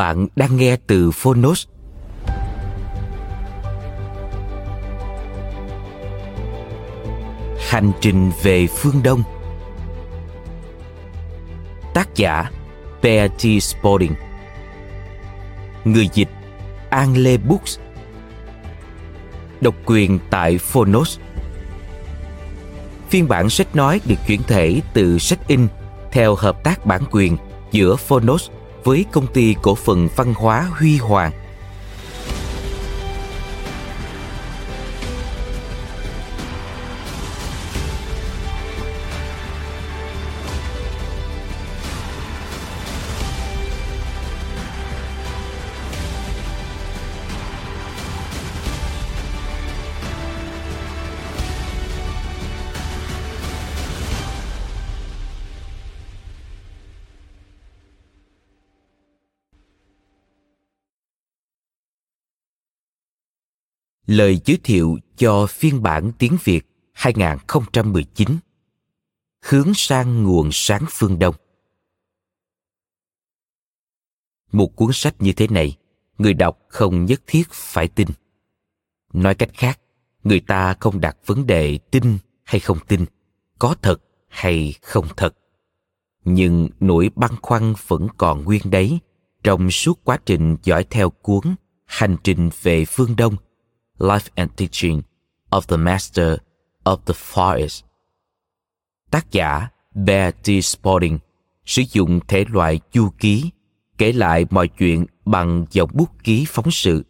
Bạn đang nghe từ Phonos. Hành trình về phương Đông Tác giả Per T. Sporting Người dịch, An Lê Books Độc quyền tại Phonos Phiên bản sách nói được chuyển thể từ sách in theo hợp tác bản quyền giữa Phonos với công ty cổ phần văn hóa Huy Hoàng. Lời giới thiệu cho phiên bản tiếng Việt 2019 Hướng sang nguồn sáng phương Đông Một cuốn sách như thế này, người đọc không nhất thiết phải tin. Nói cách khác, người ta không đặt vấn đề tin hay không tin, có thật hay không thật. Nhưng nỗi băn khoăn vẫn còn nguyên đấy trong suốt quá trình dõi theo cuốn Hành trình về phương Đông – Life and Teaching of the Master of the Forest. Tác giả Bear T. Spalding sử dụng thể loại chu ký kể lại mọi chuyện bằng dòng bút ký phóng sự,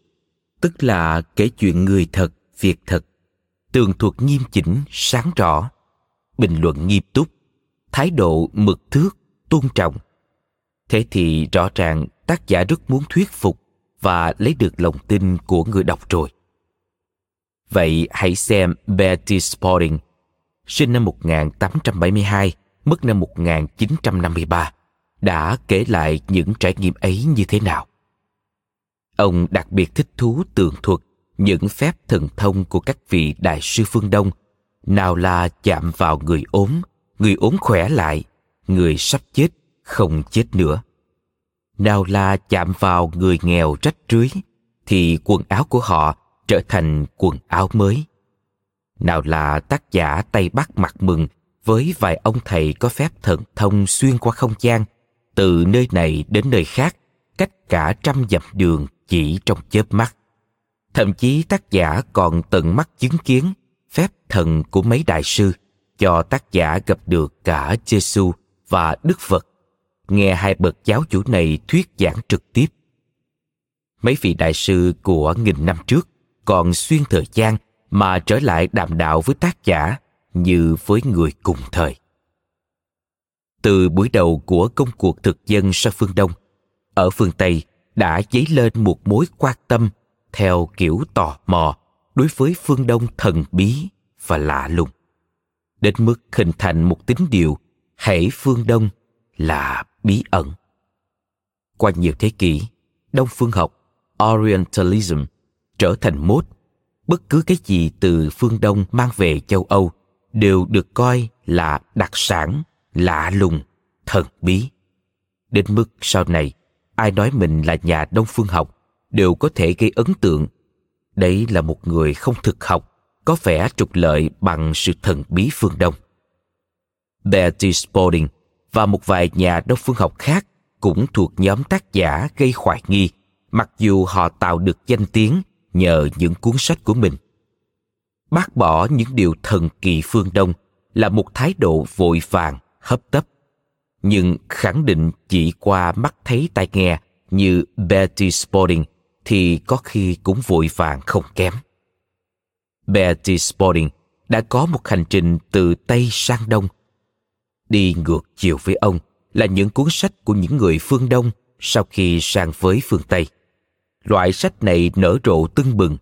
tức là kể chuyện người thật, việc thật, tường thuật nghiêm chỉnh, sáng rõ, bình luận nghiêm túc, thái độ mực thước, tôn trọng. Thế thì rõ ràng tác giả rất muốn thuyết phục và lấy được lòng tin của người đọc rồi. Vậy hãy xem Betty Sporting, sinh năm 1872, mất năm 1953, đã kể lại những trải nghiệm ấy như thế nào. Ông đặc biệt thích thú tường thuật những phép thần thông của các vị đại sư phương Đông, nào là chạm vào người ốm, người ốm khỏe lại, người sắp chết không chết nữa. Nào là chạm vào người nghèo rách rưới, thì quần áo của họ trở thành quần áo mới. Nào là tác giả tay bắt mặt mừng với vài ông thầy có phép thần thông xuyên qua không gian, từ nơi này đến nơi khác, cách cả trăm dặm đường chỉ trong chớp mắt. Thậm chí tác giả còn tận mắt chứng kiến phép thần của mấy đại sư cho tác giả gặp được cả Giêsu và Đức Phật, nghe hai bậc giáo chủ này thuyết giảng trực tiếp. Mấy vị đại sư của nghìn năm trước còn xuyên thời gian mà trở lại đàm đạo với tác giả như với người cùng thời. Từ buổi đầu của công cuộc thực dân sang phương Đông, ở phương Tây đã dấy lên một mối quan tâm theo kiểu tò mò đối với phương Đông thần bí và lạ lùng. Đến mức hình thành một tín điều hãy phương Đông là bí ẩn. Qua nhiều thế kỷ, Đông phương học, Orientalism trở thành mốt. Bất cứ cái gì từ phương đông mang về châu âu đều được coi là đặc sản, lạ lùng, thần bí. Đến mức sau này, ai nói mình là nhà đông phương học đều có thể gây ấn tượng. Đấy là một người không thực học, có vẻ trục lợi bằng sự thần bí phương đông. Betty spalding và một vài nhà đông phương học khác cũng thuộc nhóm tác giả gây hoài nghi, mặc dù họ tạo được danh tiếng nhờ những cuốn sách của mình bác bỏ những điều thần kỳ phương đông là một thái độ vội vàng, hấp tấp nhưng khẳng định chỉ qua mắt thấy tai nghe như Betty Sporting thì có khi cũng vội vàng không kém. Betty Sporting đã có một hành trình từ Tây sang Đông. Đi ngược chiều với ông là những cuốn sách của những người phương Đông sau khi sang với phương Tây. Loại sách này nở rộ tưng bừng.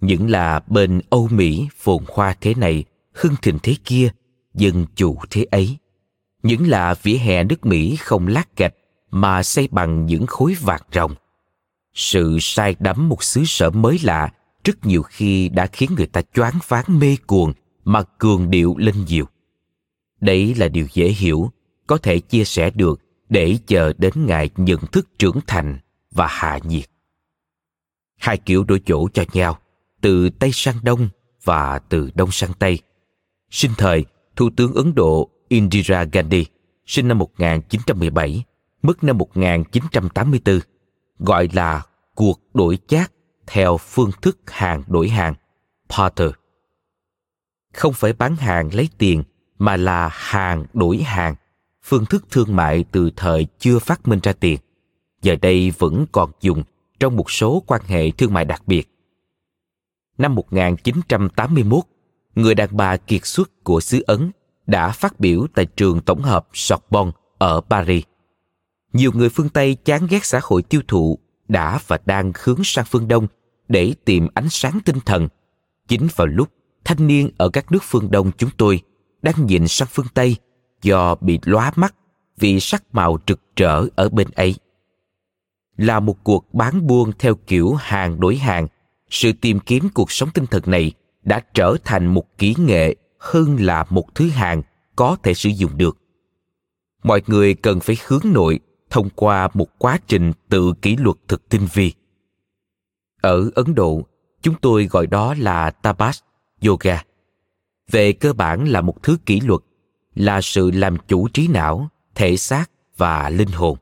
Những là bên Âu Mỹ phồn hoa thế này, hưng thịnh thế kia, dân chủ thế ấy. Những là vỉa hè nước Mỹ không lát gạch mà xây bằng những khối vạt rồng. Sự sai đắm một xứ sở mới lạ rất nhiều khi đã khiến người ta choáng váng mê cuồng mà cường điệu lên nhiều. Đấy là điều dễ hiểu, có thể chia sẻ được để chờ đến ngày nhận thức trưởng thành và hạ nhiệt. Hai kiểu đổi chỗ cho nhau, từ Tây sang Đông và từ Đông sang Tây. Sinh thời, Thủ tướng Ấn Độ Indira Gandhi, sinh năm 1917, mất năm 1984, gọi là cuộc đổi chác theo phương thức hàng đổi hàng, Potter. Không phải bán hàng lấy tiền, mà là hàng đổi hàng, phương thức thương mại từ thời chưa phát minh ra tiền. Giờ đây vẫn còn dùng trong một số quan hệ thương mại đặc biệt. Năm 1981, người đàn bà kiệt xuất của xứ Ấn đã phát biểu tại trường tổng hợp Sorbonne ở Paris. Nhiều người phương Tây chán ghét xã hội tiêu thụ đã và đang hướng sang phương Đông để tìm ánh sáng tinh thần. Chính vào lúc thanh niên ở các nước phương Đông chúng tôi đang nhìn sang phương Tây do bị lóa mắt vì sắc màu rực rỡ ở bên ấy. Là một cuộc bán buôn theo kiểu hàng đổi hàng, sự tìm kiếm cuộc sống tinh thần này đã trở thành một kỹ nghệ hơn là một thứ hàng có thể sử dụng được. Mọi người cần phải hướng nội thông qua một quá trình tự kỷ luật thực tinh vi. Ở Ấn Độ, chúng tôi gọi đó là Tapas Yoga. Về cơ bản là một thứ kỷ luật, là sự làm chủ trí não, thể xác và linh hồn.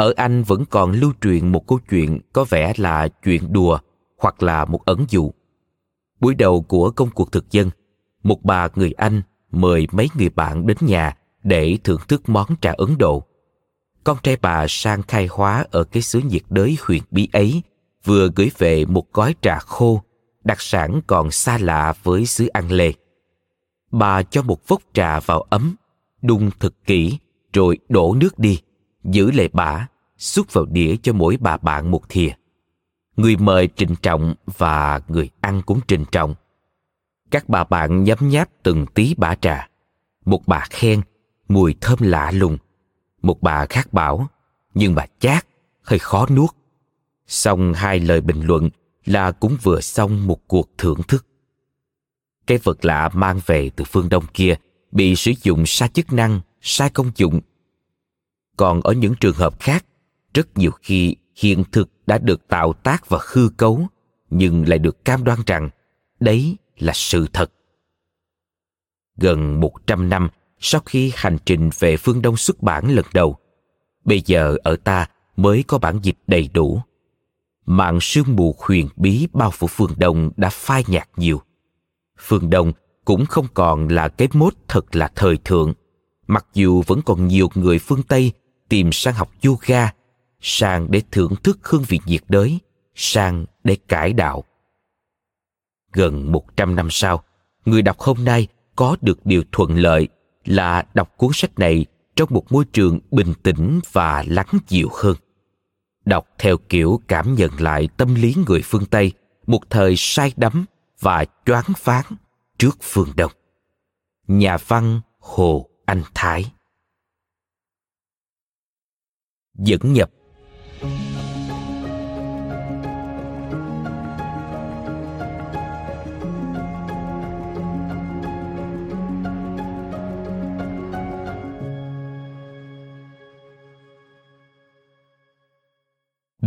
Ở Anh vẫn còn lưu truyền một câu chuyện có vẻ là chuyện đùa hoặc là một ẩn dụ. Buổi đầu của công cuộc thực dân, một bà người Anh mời mấy người bạn đến nhà để thưởng thức món trà Ấn Độ. Con trai bà sang khai hóa ở cái xứ nhiệt đới huyền bí ấy vừa gửi về một gói trà khô, đặc sản còn xa lạ với xứ An Lê. Bà cho một vốc trà vào ấm, đun thật kỹ, rồi đổ nước đi, giữ lệ bả, xúc vào đĩa cho mỗi bà bạn một thìa. Người mời trịnh trọng và người ăn cũng trịnh trọng. Các bà bạn nhấm nháp từng tí bả trà. Một bà khen, mùi thơm lạ lùng. Một bà khác bảo, nhưng bà chát, hơi khó nuốt. Xong hai lời bình luận là cũng vừa xong một cuộc thưởng thức. Cái vật lạ mang về từ phương Đông kia bị sử dụng sai chức năng, sai công dụng. Còn ở những trường hợp khác, rất nhiều khi hiện thực đã được tạo tác và hư cấu, nhưng lại được cam đoan rằng đấy là sự thật. Gần 100 năm sau khi hành trình về phương Đông xuất bản lần đầu, bây giờ ở ta mới có bản dịch đầy đủ. Mạng sương mù huyền bí bao phủ phương Đông đã phai nhạt nhiều. Phương Đông cũng không còn là cái mốt thật là thời thượng, mặc dù vẫn còn nhiều người phương Tây tìm sang học yoga, sang để thưởng thức hương vị nhiệt đới, sang để cải đạo. Gần 100 năm sau, người đọc hôm nay có được điều thuận lợi là đọc cuốn sách này trong một môi trường bình tĩnh và lắng dịu hơn. Đọc theo kiểu cảm nhận lại tâm lý người phương Tây một thời say đắm và choáng váng trước phương Đông. Nhà văn Hồ Anh Thái Dẫn nhập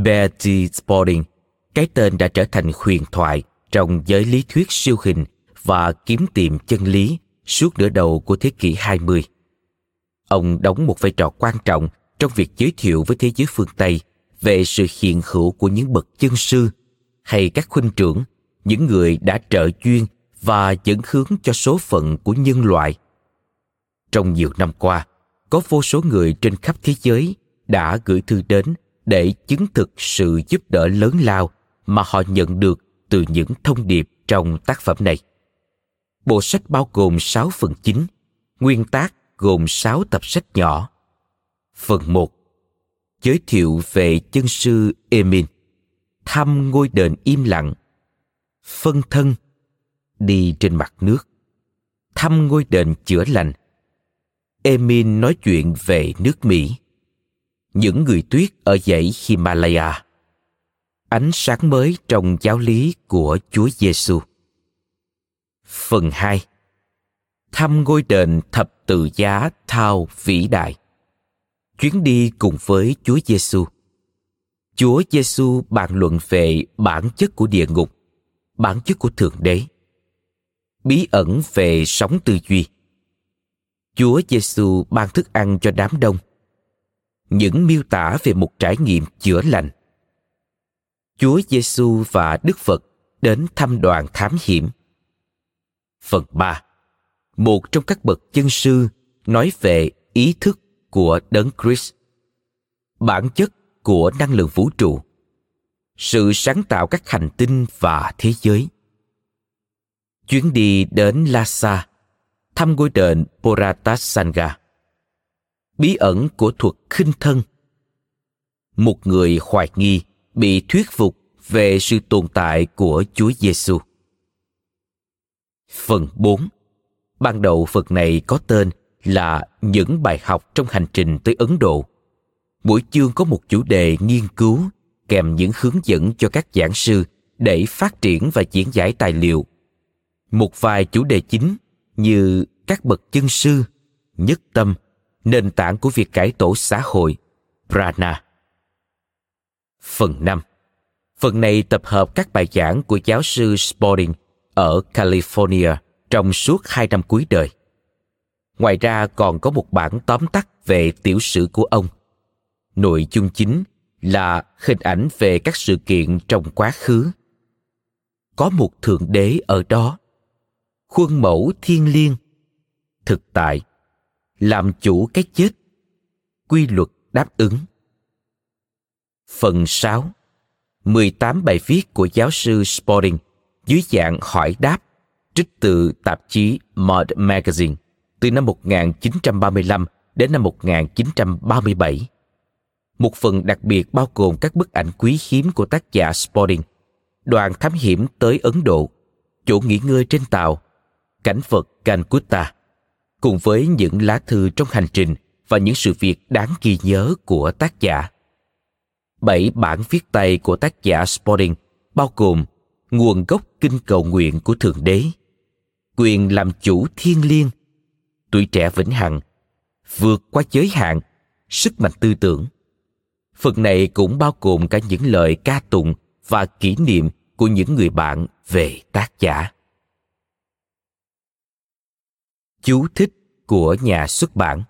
Betty Spalding, cái tên đã trở thành huyền thoại trong giới lý thuyết siêu hình và kiếm tìm chân lý suốt nửa đầu của thế kỷ 20. Ông đóng một vai trò quan trọng trong việc giới thiệu với thế giới phương Tây về sự hiện hữu của những bậc chân sư hay các huynh trưởng, những người đã trợ duyên và dẫn hướng cho số phận của nhân loại. Trong nhiều năm qua, có vô số người trên khắp thế giới đã gửi thư đến để chứng thực sự giúp đỡ lớn lao mà họ nhận được từ những thông điệp trong tác phẩm này. Bộ sách bao gồm 6 phần chính, nguyên tác gồm 6 tập sách nhỏ. Phần 1 Giới thiệu về chân sư Emin. Thăm ngôi đền im lặng. Phân thân. Đi trên mặt nước. Thăm ngôi đền chữa lành. Emin nói chuyện về nước Mỹ. Những người tuyết ở dãy Himalaya. Ánh sáng mới trong giáo lý của Chúa Giêsu. Phần 2 Thăm ngôi đền thập tự giá thao vĩ đại chuyến đi cùng với Chúa Giêsu. Chúa Giêsu bàn luận về bản chất của địa ngục, bản chất của thượng đế, bí ẩn về sống tư duy. Chúa Giêsu ban thức ăn cho đám đông. Những miêu tả về một trải nghiệm chữa lành. Chúa Giêsu và Đức Phật đến thăm đoàn thám hiểm. Phần 3. Một trong các bậc chân sư nói về ý thức của đấng Chris, bản chất của năng lượng vũ trụ, sự sáng tạo các hành tinh và thế giới. Chuyến đi đến Lhasa, thăm ngôi đền Poratasanga, bí ẩn của thuật khinh thân. Một người hoài nghi bị thuyết phục về sự tồn tại của Chúa Giêsu. Phần 4 Ban đầu Phật này có tên là những bài học trong hành trình tới Ấn Độ. Mỗi chương có một chủ đề nghiên cứu kèm những hướng dẫn cho các giảng sư để phát triển và diễn giải tài liệu. Một vài chủ đề chính như các bậc chân sư, nhất tâm, nền tảng của việc cải tổ xã hội, prana. Phần 5 Phần này tập hợp các bài giảng của giáo sư Spalding ở California trong suốt hai năm cuối đời. Ngoài ra còn có một bản tóm tắt về tiểu sử của ông. Nội dung chính là hình ảnh về các sự kiện trong quá khứ. Có một thượng đế ở đó. Khuôn mẫu thiên liêng. Thực tại. Làm chủ cái chết. Quy luật đáp ứng. Phần 6 18 bài viết của giáo sư Sporting dưới dạng hỏi đáp, trích từ tạp chí Mod Magazine từ năm 1935 đến năm 1937. Một phần đặc biệt bao gồm các bức ảnh quý hiếm của tác giả Spalding, đoàn thám hiểm tới Ấn Độ, chỗ nghỉ ngơi trên tàu, cảnh vật Calcutta, cùng với những lá thư trong hành trình và những sự việc đáng ghi nhớ của tác giả. Bảy bản viết tay của tác giả Spalding bao gồm nguồn gốc kinh cầu nguyện của Thượng Đế, quyền làm chủ thiên liêng tuổi trẻ vĩnh hằng, vượt qua giới hạn, sức mạnh tư tưởng. Phần này cũng bao gồm cả những lời ca tụng và kỷ niệm của những người bạn về tác giả. Chú thích của nhà xuất bản.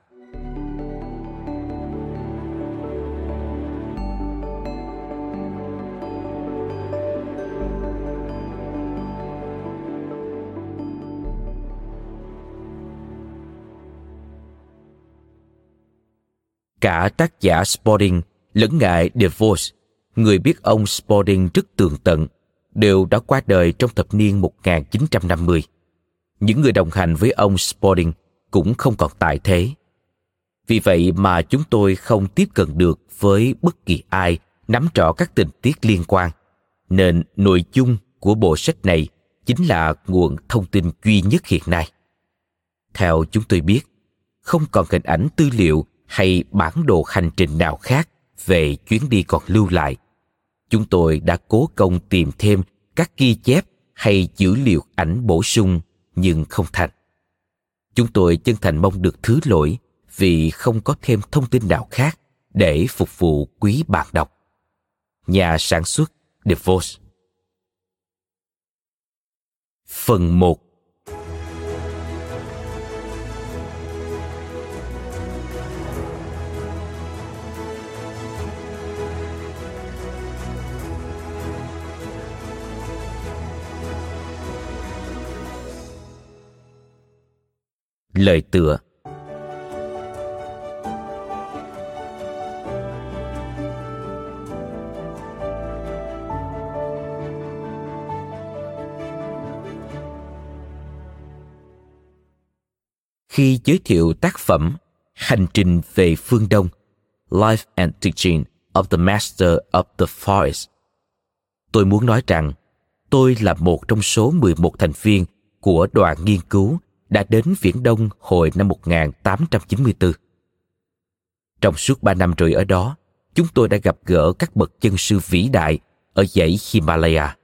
Cả tác giả Spalding lẫn ngài DeVos, người biết ông Spalding rất tường tận, đều đã qua đời trong thập niên 1950. Những người đồng hành với ông Spalding cũng không còn tại thế. Vì vậy mà chúng tôi không tiếp cận được với bất kỳ ai nắm rõ các tình tiết liên quan, nên nội dung của bộ sách này chính là nguồn thông tin duy nhất hiện nay. Theo chúng tôi biết, không còn hình ảnh tư liệu hay bản đồ hành trình nào khác về chuyến đi còn lưu lại. Chúng tôi đã cố công tìm thêm các ghi chép hay dữ liệu ảnh bổ sung, nhưng không thành. Chúng tôi chân thành mong được thứ lỗi vì không có thêm thông tin nào khác để phục vụ quý bạn đọc. Nhà sản xuất DeVos. Phần 1 Lời tựa khi giới thiệu tác phẩm Hành trình về phương Đông, Life and Teaching of the Master of the Forest. Tôi muốn nói rằng tôi là một trong số 11 thành viên của đoàn nghiên cứu đã đến Viễn Đông hồi năm 1894. Trong suốt ba năm rưỡi ở đó, chúng tôi đã gặp gỡ các bậc chân sư vĩ đại ở dãy Himalaya.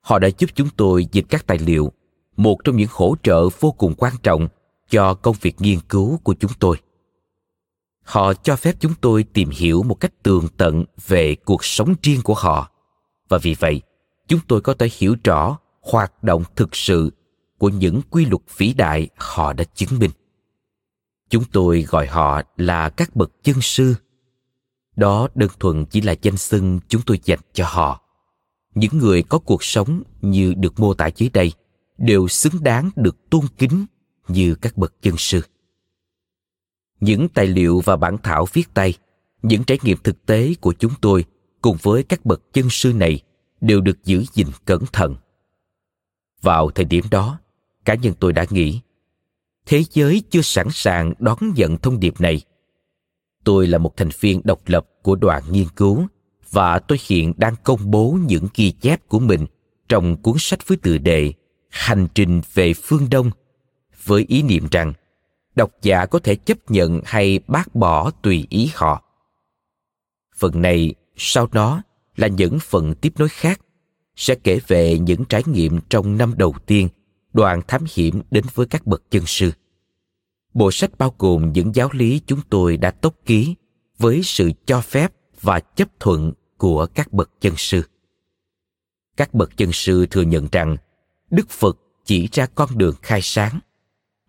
Họ đã giúp chúng tôi dịch các tài liệu, một trong những hỗ trợ vô cùng quan trọng cho công việc nghiên cứu của chúng tôi họ cho phép chúng tôi tìm hiểu một cách tường tận về cuộc sống riêng của họ và vì vậy chúng tôi có thể hiểu rõ hoạt động thực sự của những quy luật vĩ đại họ đã chứng minh. Chúng tôi gọi họ là các bậc chân sư. Đó đơn thuần chỉ là danh xưng chúng tôi dành cho họ. Những người có cuộc sống như được mô tả dưới đây đều xứng đáng được tôn kính như các bậc chân sư. Những tài liệu và bản thảo viết tay, những trải nghiệm thực tế của chúng tôi cùng với các bậc chân sư này đều được giữ gìn cẩn thận. Vào thời điểm đó cá nhân tôi đã nghĩ, thế giới chưa sẵn sàng đón nhận thông điệp này. Tôi là một thành viên độc lập của đoàn nghiên cứu và tôi hiện đang công bố những ghi chép của mình trong cuốn sách với tựa đề hành trình về phương đông với ý niệm rằng độc giả có thể chấp nhận hay bác bỏ tùy ý họ. Phần này, sau đó là những phần tiếp nối khác, sẽ kể về những trải nghiệm trong năm đầu tiên đoàn thám hiểm đến với các bậc chân sư bộ sách bao gồm những giáo lý chúng tôi đã tốc ký với sự cho phép và chấp thuận của các bậc chân sư các bậc chân sư thừa nhận rằng đức phật chỉ ra con đường khai sáng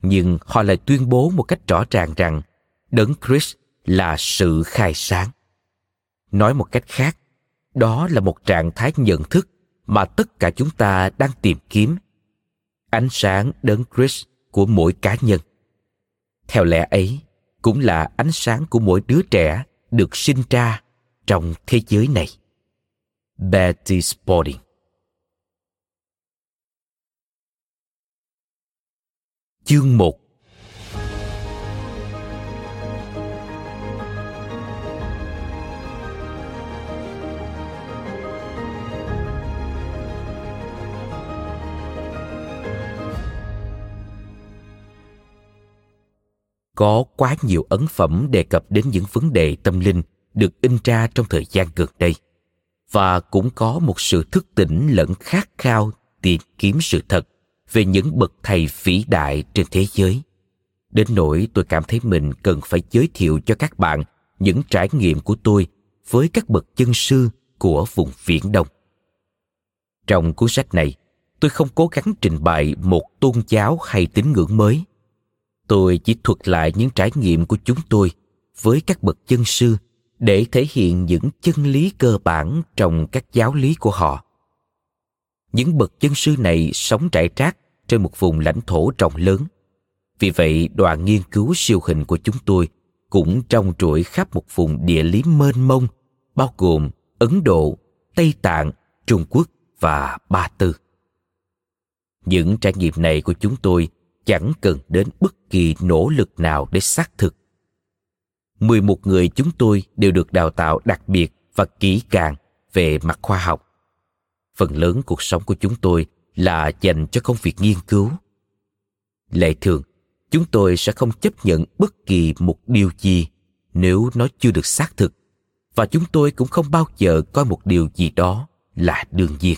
nhưng họ lại tuyên bố một cách rõ ràng rằng đấng Christ là sự khai sáng. Nói một cách khác, đó là một trạng thái nhận thức mà tất cả chúng ta đang tìm kiếm. Ánh sáng đấng Christ của mỗi cá nhân. Theo lẽ ấy, cũng là ánh sáng của mỗi đứa trẻ được sinh ra trong thế giới này. Betty Spalding Chương 1 Có quá nhiều ấn phẩm đề cập đến những vấn đề tâm linh được in ra trong thời gian gần đây. Và cũng có một sự thức tỉnh lẫn khát khao tìm kiếm sự thật về những bậc thầy vĩ đại trên thế giới. Đến nỗi tôi cảm thấy mình cần phải giới thiệu cho các bạn những trải nghiệm của tôi với các bậc chân sư của vùng viễn đông. Trong cuốn sách này, tôi không cố gắng trình bày một tôn giáo hay tín ngưỡng mới tôi chỉ thuật lại những trải nghiệm của chúng tôi với các bậc chân sư để thể hiện những chân lý cơ bản trong các giáo lý của họ những bậc chân sư này sống rải rác trên một vùng lãnh thổ rộng lớn. Vì vậy, đoàn nghiên cứu siêu hình của chúng tôi cũng trong trụi khắp một vùng địa lý mênh mông, bao gồm Ấn Độ, Tây Tạng, Trung Quốc và Ba Tư. Những trải nghiệm này của chúng tôi chẳng cần đến bất kỳ nỗ lực nào để xác thực. 11 người chúng tôi đều được đào tạo đặc biệt và kỹ càng về mặt khoa học. Phần lớn cuộc sống của chúng tôi là dành cho công việc nghiên cứu lệ thường, chúng tôi sẽ không chấp nhận bất kỳ một điều gì nếu nó chưa được xác thực, và chúng tôi cũng không bao giờ coi một điều gì đó là đương nhiên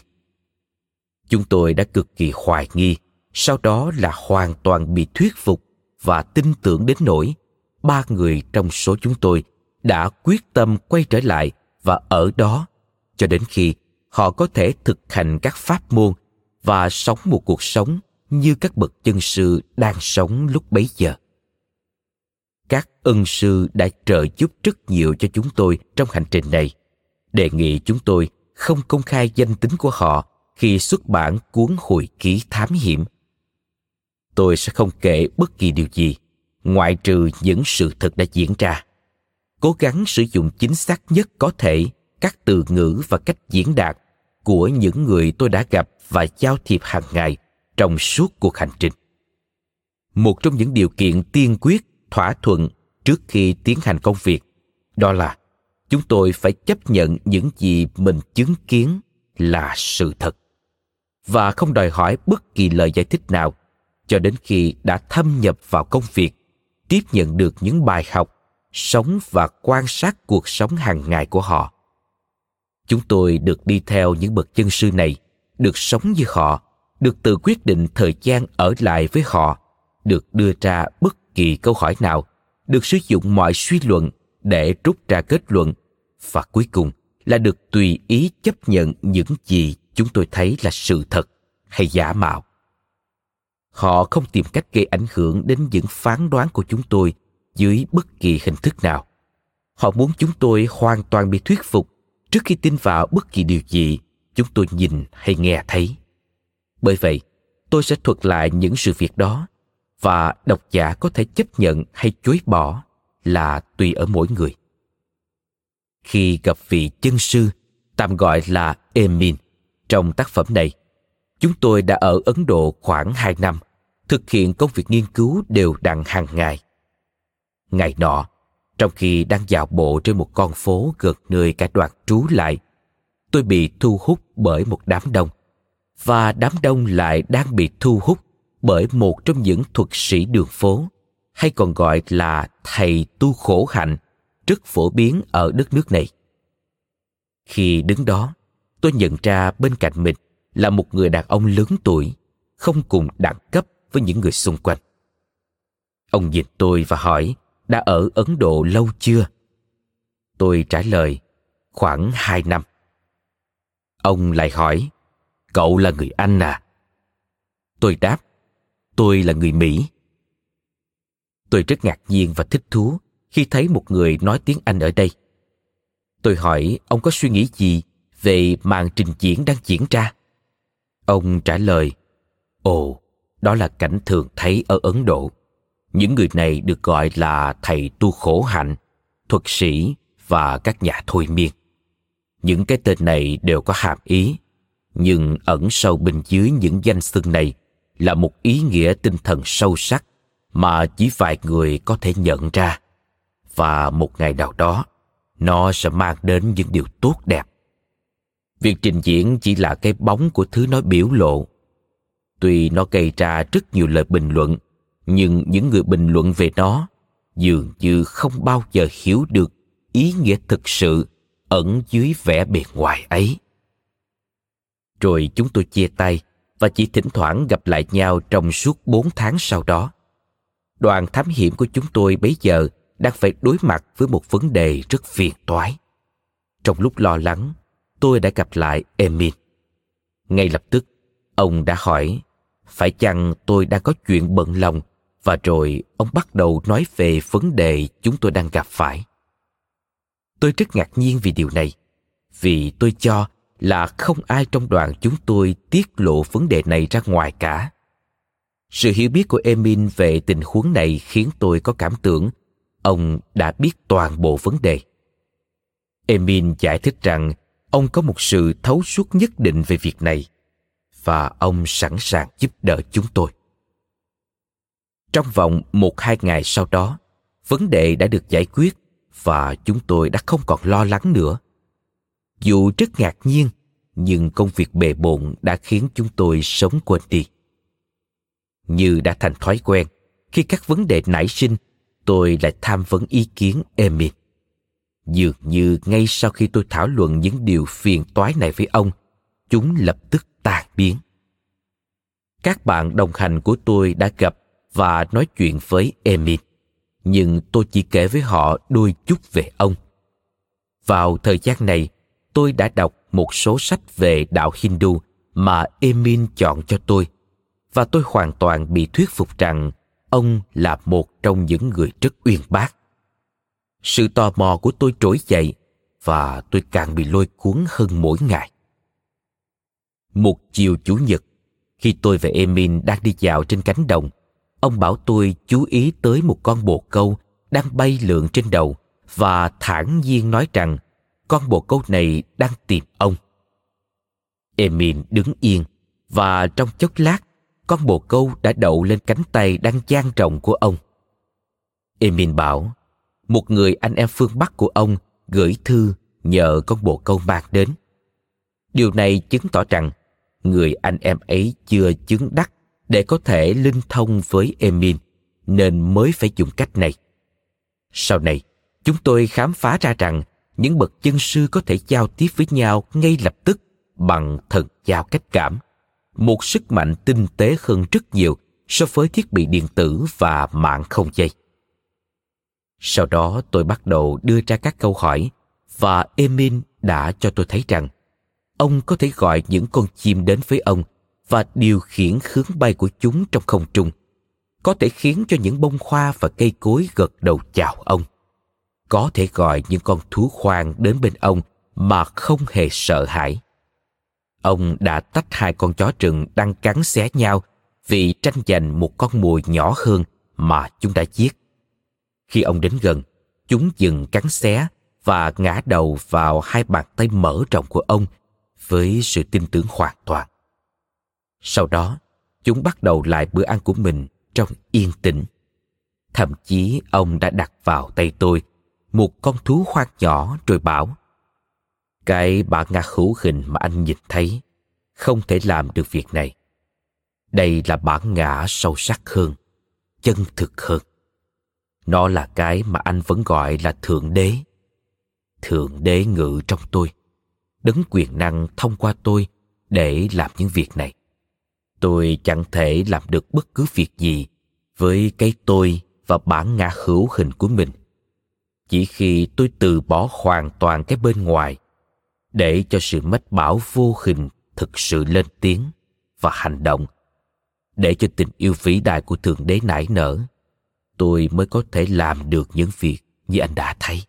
chúng tôi đã cực kỳ hoài nghi sau đó là hoàn toàn bị thuyết phục và tin tưởng đến nỗi ba người trong số chúng tôi đã quyết tâm quay trở lại và ở đó cho đến khi họ có thể thực hành các pháp môn và sống một cuộc sống như các bậc chân sư đang sống lúc bấy giờ. Các ân sư đã trợ giúp rất nhiều cho chúng tôi trong hành trình này. Đề nghị chúng tôi không công khai danh tính của họ khi xuất bản cuốn hồi ký thám hiểm tôi sẽ không kể bất kỳ điều gì, ngoại trừ những sự thật đã diễn ra. Cố gắng sử dụng chính xác nhất có thể các từ ngữ và cách diễn đạt của những người tôi đã gặp và giao thiệp hàng ngày trong suốt cuộc hành trình. Một trong những điều kiện tiên quyết thỏa thuận trước khi tiến hành công việc, đó là chúng tôi phải chấp nhận những gì mình chứng kiến là sự thật và không đòi hỏi bất kỳ lời giải thích nào cho đến khi đã thâm nhập vào công việc, tiếp nhận được những bài học, sống và quan sát cuộc sống hàng ngày của họ. Chúng tôi được đi theo những bậc chân sư này, được sống như họ, được tự quyết định thời gian ở lại với họ, được đưa ra bất kỳ câu hỏi nào, được sử dụng mọi suy luận để rút ra kết luận, và cuối cùng là được tùy ý chấp nhận những gì chúng tôi thấy là sự thật hay giả mạo họ không tìm cách gây ảnh hưởng đến những phán đoán của chúng tôi dưới bất kỳ hình thức nào. Họ muốn chúng tôi hoàn toàn bị thuyết phục trước khi tin vào bất kỳ điều gì chúng tôi nhìn hay nghe thấy. Bởi vậy, tôi sẽ thuật lại những sự việc đó và độc giả có thể chấp nhận hay chối bỏ là tùy ở mỗi người. Khi gặp vị chân sư tạm gọi là emin trong tác phẩm này chúng tôi đã ở ấn độ khoảng hai năm, thực hiện công việc nghiên cứu đều đặn hàng ngày. Ngày nọ, trong khi đang dạo bộ trên một con phố gần nơi cả đoàn trú lại, tôi bị thu hút bởi một đám đông. Và đám đông lại đang bị thu hút bởi một trong những thuật sĩ đường phố, hay còn gọi là thầy tu khổ hạnh, rất phổ biến ở đất nước này. Khi đứng đó, tôi nhận ra bên cạnh mình là một người đàn ông lớn tuổi, không cùng đẳng cấp với những người xung quanh. Ông nhìn tôi và hỏi, đã ở ấn độ lâu chưa? Tôi trả lời, khoảng hai năm. Ông lại hỏi, cậu là người anh à? Tôi đáp, tôi là người mỹ. Tôi rất ngạc nhiên và thích thú khi thấy một người nói tiếng anh ở đây. Tôi hỏi, ông có suy nghĩ gì về màn trình diễn đang diễn ra? Ông trả lời, ồ, đó là cảnh thường thấy ở ấn độ. Những người này được gọi là thầy tu khổ hạnh, thuật sĩ và các nhà thôi miên. Những cái tên này đều có hàm ý, nhưng ẩn sâu bên dưới những danh xưng này là một ý nghĩa tinh thần sâu sắc mà chỉ vài người có thể nhận ra. Và một ngày nào đó, nó sẽ mang đến những điều tốt đẹp việc trình diễn chỉ là cái bóng của thứ nó biểu lộ. Tuy nó gây ra rất nhiều lời bình luận, nhưng những người bình luận về nó dường như không bao giờ hiểu được ý nghĩa thực sự ẩn dưới vẻ bề ngoài ấy. Rồi chúng tôi chia tay và chỉ thỉnh thoảng gặp lại nhau trong suốt bốn tháng sau đó. Đoàn thám hiểm của chúng tôi bấy giờ đang phải đối mặt với một vấn đề rất phiền toái. Trong lúc lo lắng tôi đã gặp lại emin. Ngay lập tức, ông đã hỏi, phải chăng tôi đang có chuyện bận lòng? Và rồi ông bắt đầu nói về vấn đề chúng tôi đang gặp phải. Tôi rất ngạc nhiên vì điều này, vì tôi cho là không ai trong đoàn chúng tôi tiết lộ vấn đề này ra ngoài cả. Sự hiểu biết của emin về tình huống này khiến tôi có cảm tưởng ông đã biết toàn bộ vấn đề. Emin giải thích rằng ông có một sự thấu suốt nhất định về việc này, và ông sẵn sàng giúp đỡ chúng tôi. Trong vòng một hai ngày sau đó, vấn đề đã được giải quyết và chúng tôi đã không còn lo lắng nữa. Dù rất ngạc nhiên, nhưng công việc bề bộn đã khiến chúng tôi sống quên đi. Như đã thành thói quen, khi các vấn đề nảy sinh, tôi lại tham vấn ý kiến Emin dường như ngay sau khi tôi thảo luận những điều phiền toái này với ông, chúng lập tức tan biến các bạn đồng hành của tôi đã gặp và nói chuyện với emil, nhưng tôi chỉ kể với họ đôi chút về ông vào thời gian này, tôi đã đọc một số sách về đạo Hindu mà Emin chọn cho tôi, và tôi hoàn toàn bị thuyết phục rằng ông là một trong những người rất uyên bác. Sự tò mò của tôi trỗi dậy và tôi càng bị lôi cuốn hơn mỗi ngày. Một chiều chủ nhật, khi tôi và Emin đang đi dạo trên cánh đồng, ông bảo tôi chú ý tới một con bồ câu đang bay lượn trên đầu và thản nhiên nói rằng con bồ câu này đang tìm ông. Emin đứng yên và trong chốc lát con bồ câu đã đậu lên cánh tay đang dang rộng của ông. Emin bảo, một người anh em phương Bắc của ông gửi thư nhờ con bồ câu mang đến. Điều này chứng tỏ rằng người anh em ấy chưa chứng đắc để có thể linh thông với Emin, nên mới phải dùng cách này. Sau này, chúng tôi khám phá ra rằng những bậc chân sư có thể giao tiếp với nhau ngay lập tức bằng thần giao cách cảm một sức mạnh tinh tế hơn rất nhiều so với thiết bị điện tử và mạng không dây sau đó tôi bắt đầu đưa ra các câu hỏi và Emin đã cho tôi thấy rằng ông có thể gọi những con chim đến với ông và điều khiển hướng bay của chúng trong không trung, có thể khiến cho những bông hoa và cây cối gật đầu chào ông. Có thể gọi những con thú hoang đến bên ông mà không hề sợ hãi. Ông đã tách hai con chó rừng đang cắn xé nhau vì tranh giành một con mồi nhỏ hơn mà chúng đã giết khi ông đến gần, chúng dừng cắn xé và ngã đầu vào hai bàn tay mở rộng của ông với sự tin tưởng hoàn toàn. Sau đó, chúng bắt đầu lại bữa ăn của mình trong yên tĩnh. Thậm chí, ông đã đặt vào tay tôi một con thú hoang nhỏ rồi bảo, cái bản ngã hữu hình mà anh nhìn thấy không thể làm được việc này. Đây là bản ngã sâu sắc hơn, chân thực hơn nó là cái mà anh vẫn gọi là thượng đế. Thượng đế ngự trong tôi đấng quyền năng thông qua tôi để làm những việc này. Tôi chẳng thể làm được bất cứ việc gì với cái tôi và bản ngã hữu hình của mình. Chỉ khi tôi từ bỏ hoàn toàn cái bên ngoài để cho sự mách bảo vô hình thực sự lên tiếng và hành động, để cho tình yêu vĩ đại của thượng đế nảy nở tôi mới có thể làm được những việc như anh đã thấy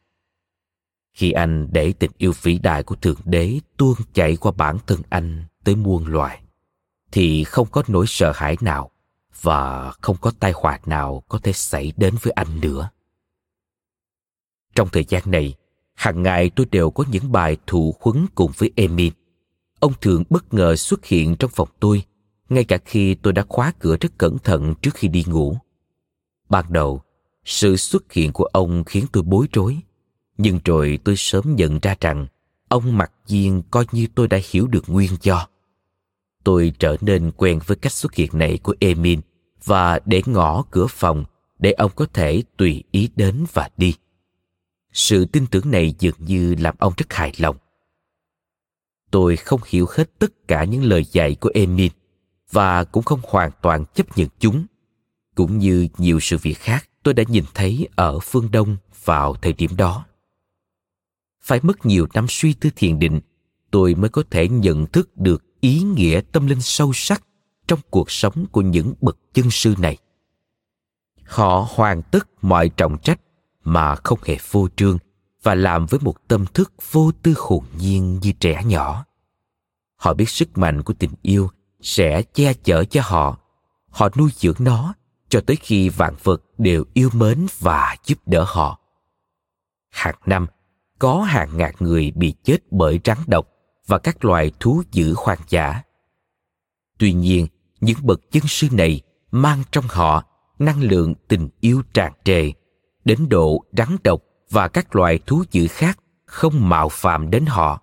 khi anh để tình yêu vĩ đại của thượng đế tuôn chảy qua bản thân anh tới muôn loài thì không có nỗi sợ hãi nào và không có tai họa nào có thể xảy đến với anh nữa trong thời gian này hàng ngày tôi đều có những bài thụ huấn cùng với Emil. Ông thường bất ngờ xuất hiện trong phòng tôi, ngay cả khi tôi đã khóa cửa rất cẩn thận trước khi đi ngủ. Ban đầu, sự xuất hiện của ông khiến tôi bối rối, nhưng rồi tôi sớm nhận ra rằng ông mặc nhiên coi như tôi đã hiểu được nguyên do. Tôi trở nên quen với cách xuất hiện này của Emin và để ngõ cửa phòng để ông có thể tùy ý đến và đi. Sự tin tưởng này dường như làm ông rất hài lòng. Tôi không hiểu hết tất cả những lời dạy của Emin và cũng không hoàn toàn chấp nhận chúng cũng như nhiều sự việc khác tôi đã nhìn thấy ở phương đông vào thời điểm đó. Phải mất nhiều năm suy tư thiền định, tôi mới có thể nhận thức được ý nghĩa tâm linh sâu sắc trong cuộc sống của những bậc chân sư này. Họ hoàn tất mọi trọng trách mà không hề phô trương và làm với một tâm thức vô tư hồn nhiên như trẻ nhỏ. Họ biết sức mạnh của tình yêu sẽ che chở cho họ họ nuôi dưỡng nó cho tới khi vạn vật đều yêu mến và giúp đỡ họ hàng năm có hàng ngàn người bị chết bởi rắn độc và các loài thú dữ hoang dã tuy nhiên những bậc chân sư này mang trong họ năng lượng tình yêu tràn trề đến độ rắn độc và các loài thú dữ khác không mạo phạm đến họ.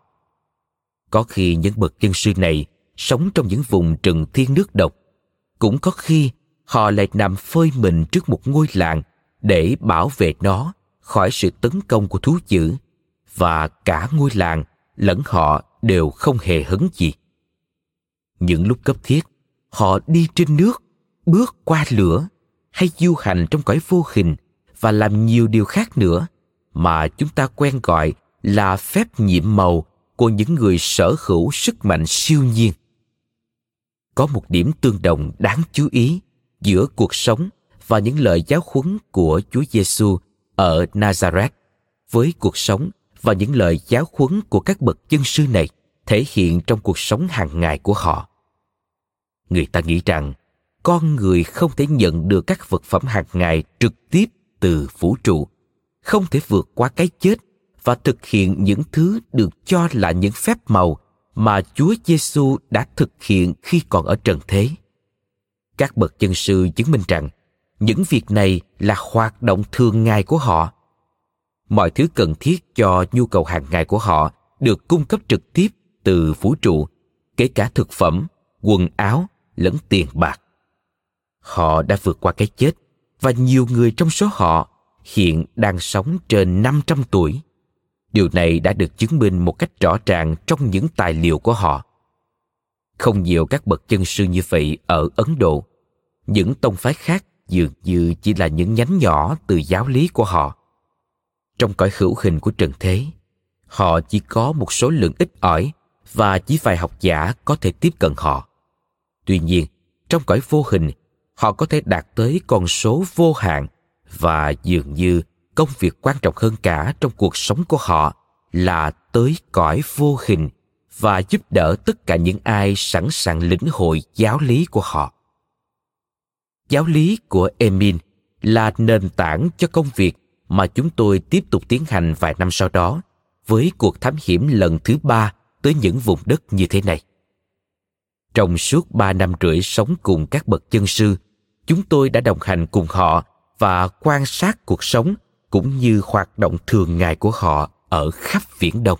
Có khi những bậc chân sư này sống trong những vùng rừng thiên nước độc, cũng có khi họ lại nằm phơi mình trước một ngôi làng để bảo vệ nó khỏi sự tấn công của thú dữ. Và cả ngôi làng lẫn họ đều không hề hấn gì. Những lúc cấp thiết, họ đi trên nước, bước qua lửa hay du hành trong cõi vô hình và làm nhiều điều khác nữa mà chúng ta quen gọi là phép nhiệm màu của những người sở hữu sức mạnh siêu nhiên. Có một điểm tương đồng đáng chú ý giữa cuộc sống và những lời giáo huấn của Chúa Giêsu ở Nazareth với cuộc sống và những lời giáo huấn của các bậc chân sư này thể hiện trong cuộc sống hàng ngày của họ. Người ta nghĩ rằng con người không thể nhận được các vật phẩm hàng ngày trực tiếp từ vũ trụ, không thể vượt qua cái chết và thực hiện những thứ được cho là những phép màu mà Chúa Giêsu đã thực hiện khi còn ở trần thế. Các bậc chân sư chứng minh rằng những việc này là hoạt động thường ngày của họ. Mọi thứ cần thiết cho nhu cầu hàng ngày của họ được cung cấp trực tiếp từ vũ trụ, kể cả thực phẩm, quần áo lẫn tiền bạc. Họ đã vượt qua cái chết và nhiều người trong số họ hiện đang sống trên 500 tuổi. Điều này đã được chứng minh một cách rõ ràng trong những tài liệu của họ. Không nhiều các bậc chân sư như vậy ở Ấn Độ. Những tông phái khác dường như chỉ là những nhánh nhỏ từ giáo lý của họ. Trong cõi hữu hình của trần thế, họ chỉ có một số lượng ít ỏi và chỉ vài học giả có thể tiếp cận họ. Tuy nhiên, trong cõi vô hình, họ có thể đạt tới con số vô hạn và dường như công việc quan trọng hơn cả trong cuộc sống của họ là tới cõi vô hình và giúp đỡ tất cả những ai sẵn sàng lĩnh hội giáo lý của họ giáo lý của emin là nền tảng cho công việc mà chúng tôi tiếp tục tiến hành vài năm sau đó với cuộc thám hiểm lần thứ ba tới những vùng đất như thế này. Trong suốt ba năm rưỡi sống cùng các bậc chân sư, chúng tôi đã đồng hành cùng họ và quan sát cuộc sống cũng như hoạt động thường ngày của họ ở khắp viễn đông.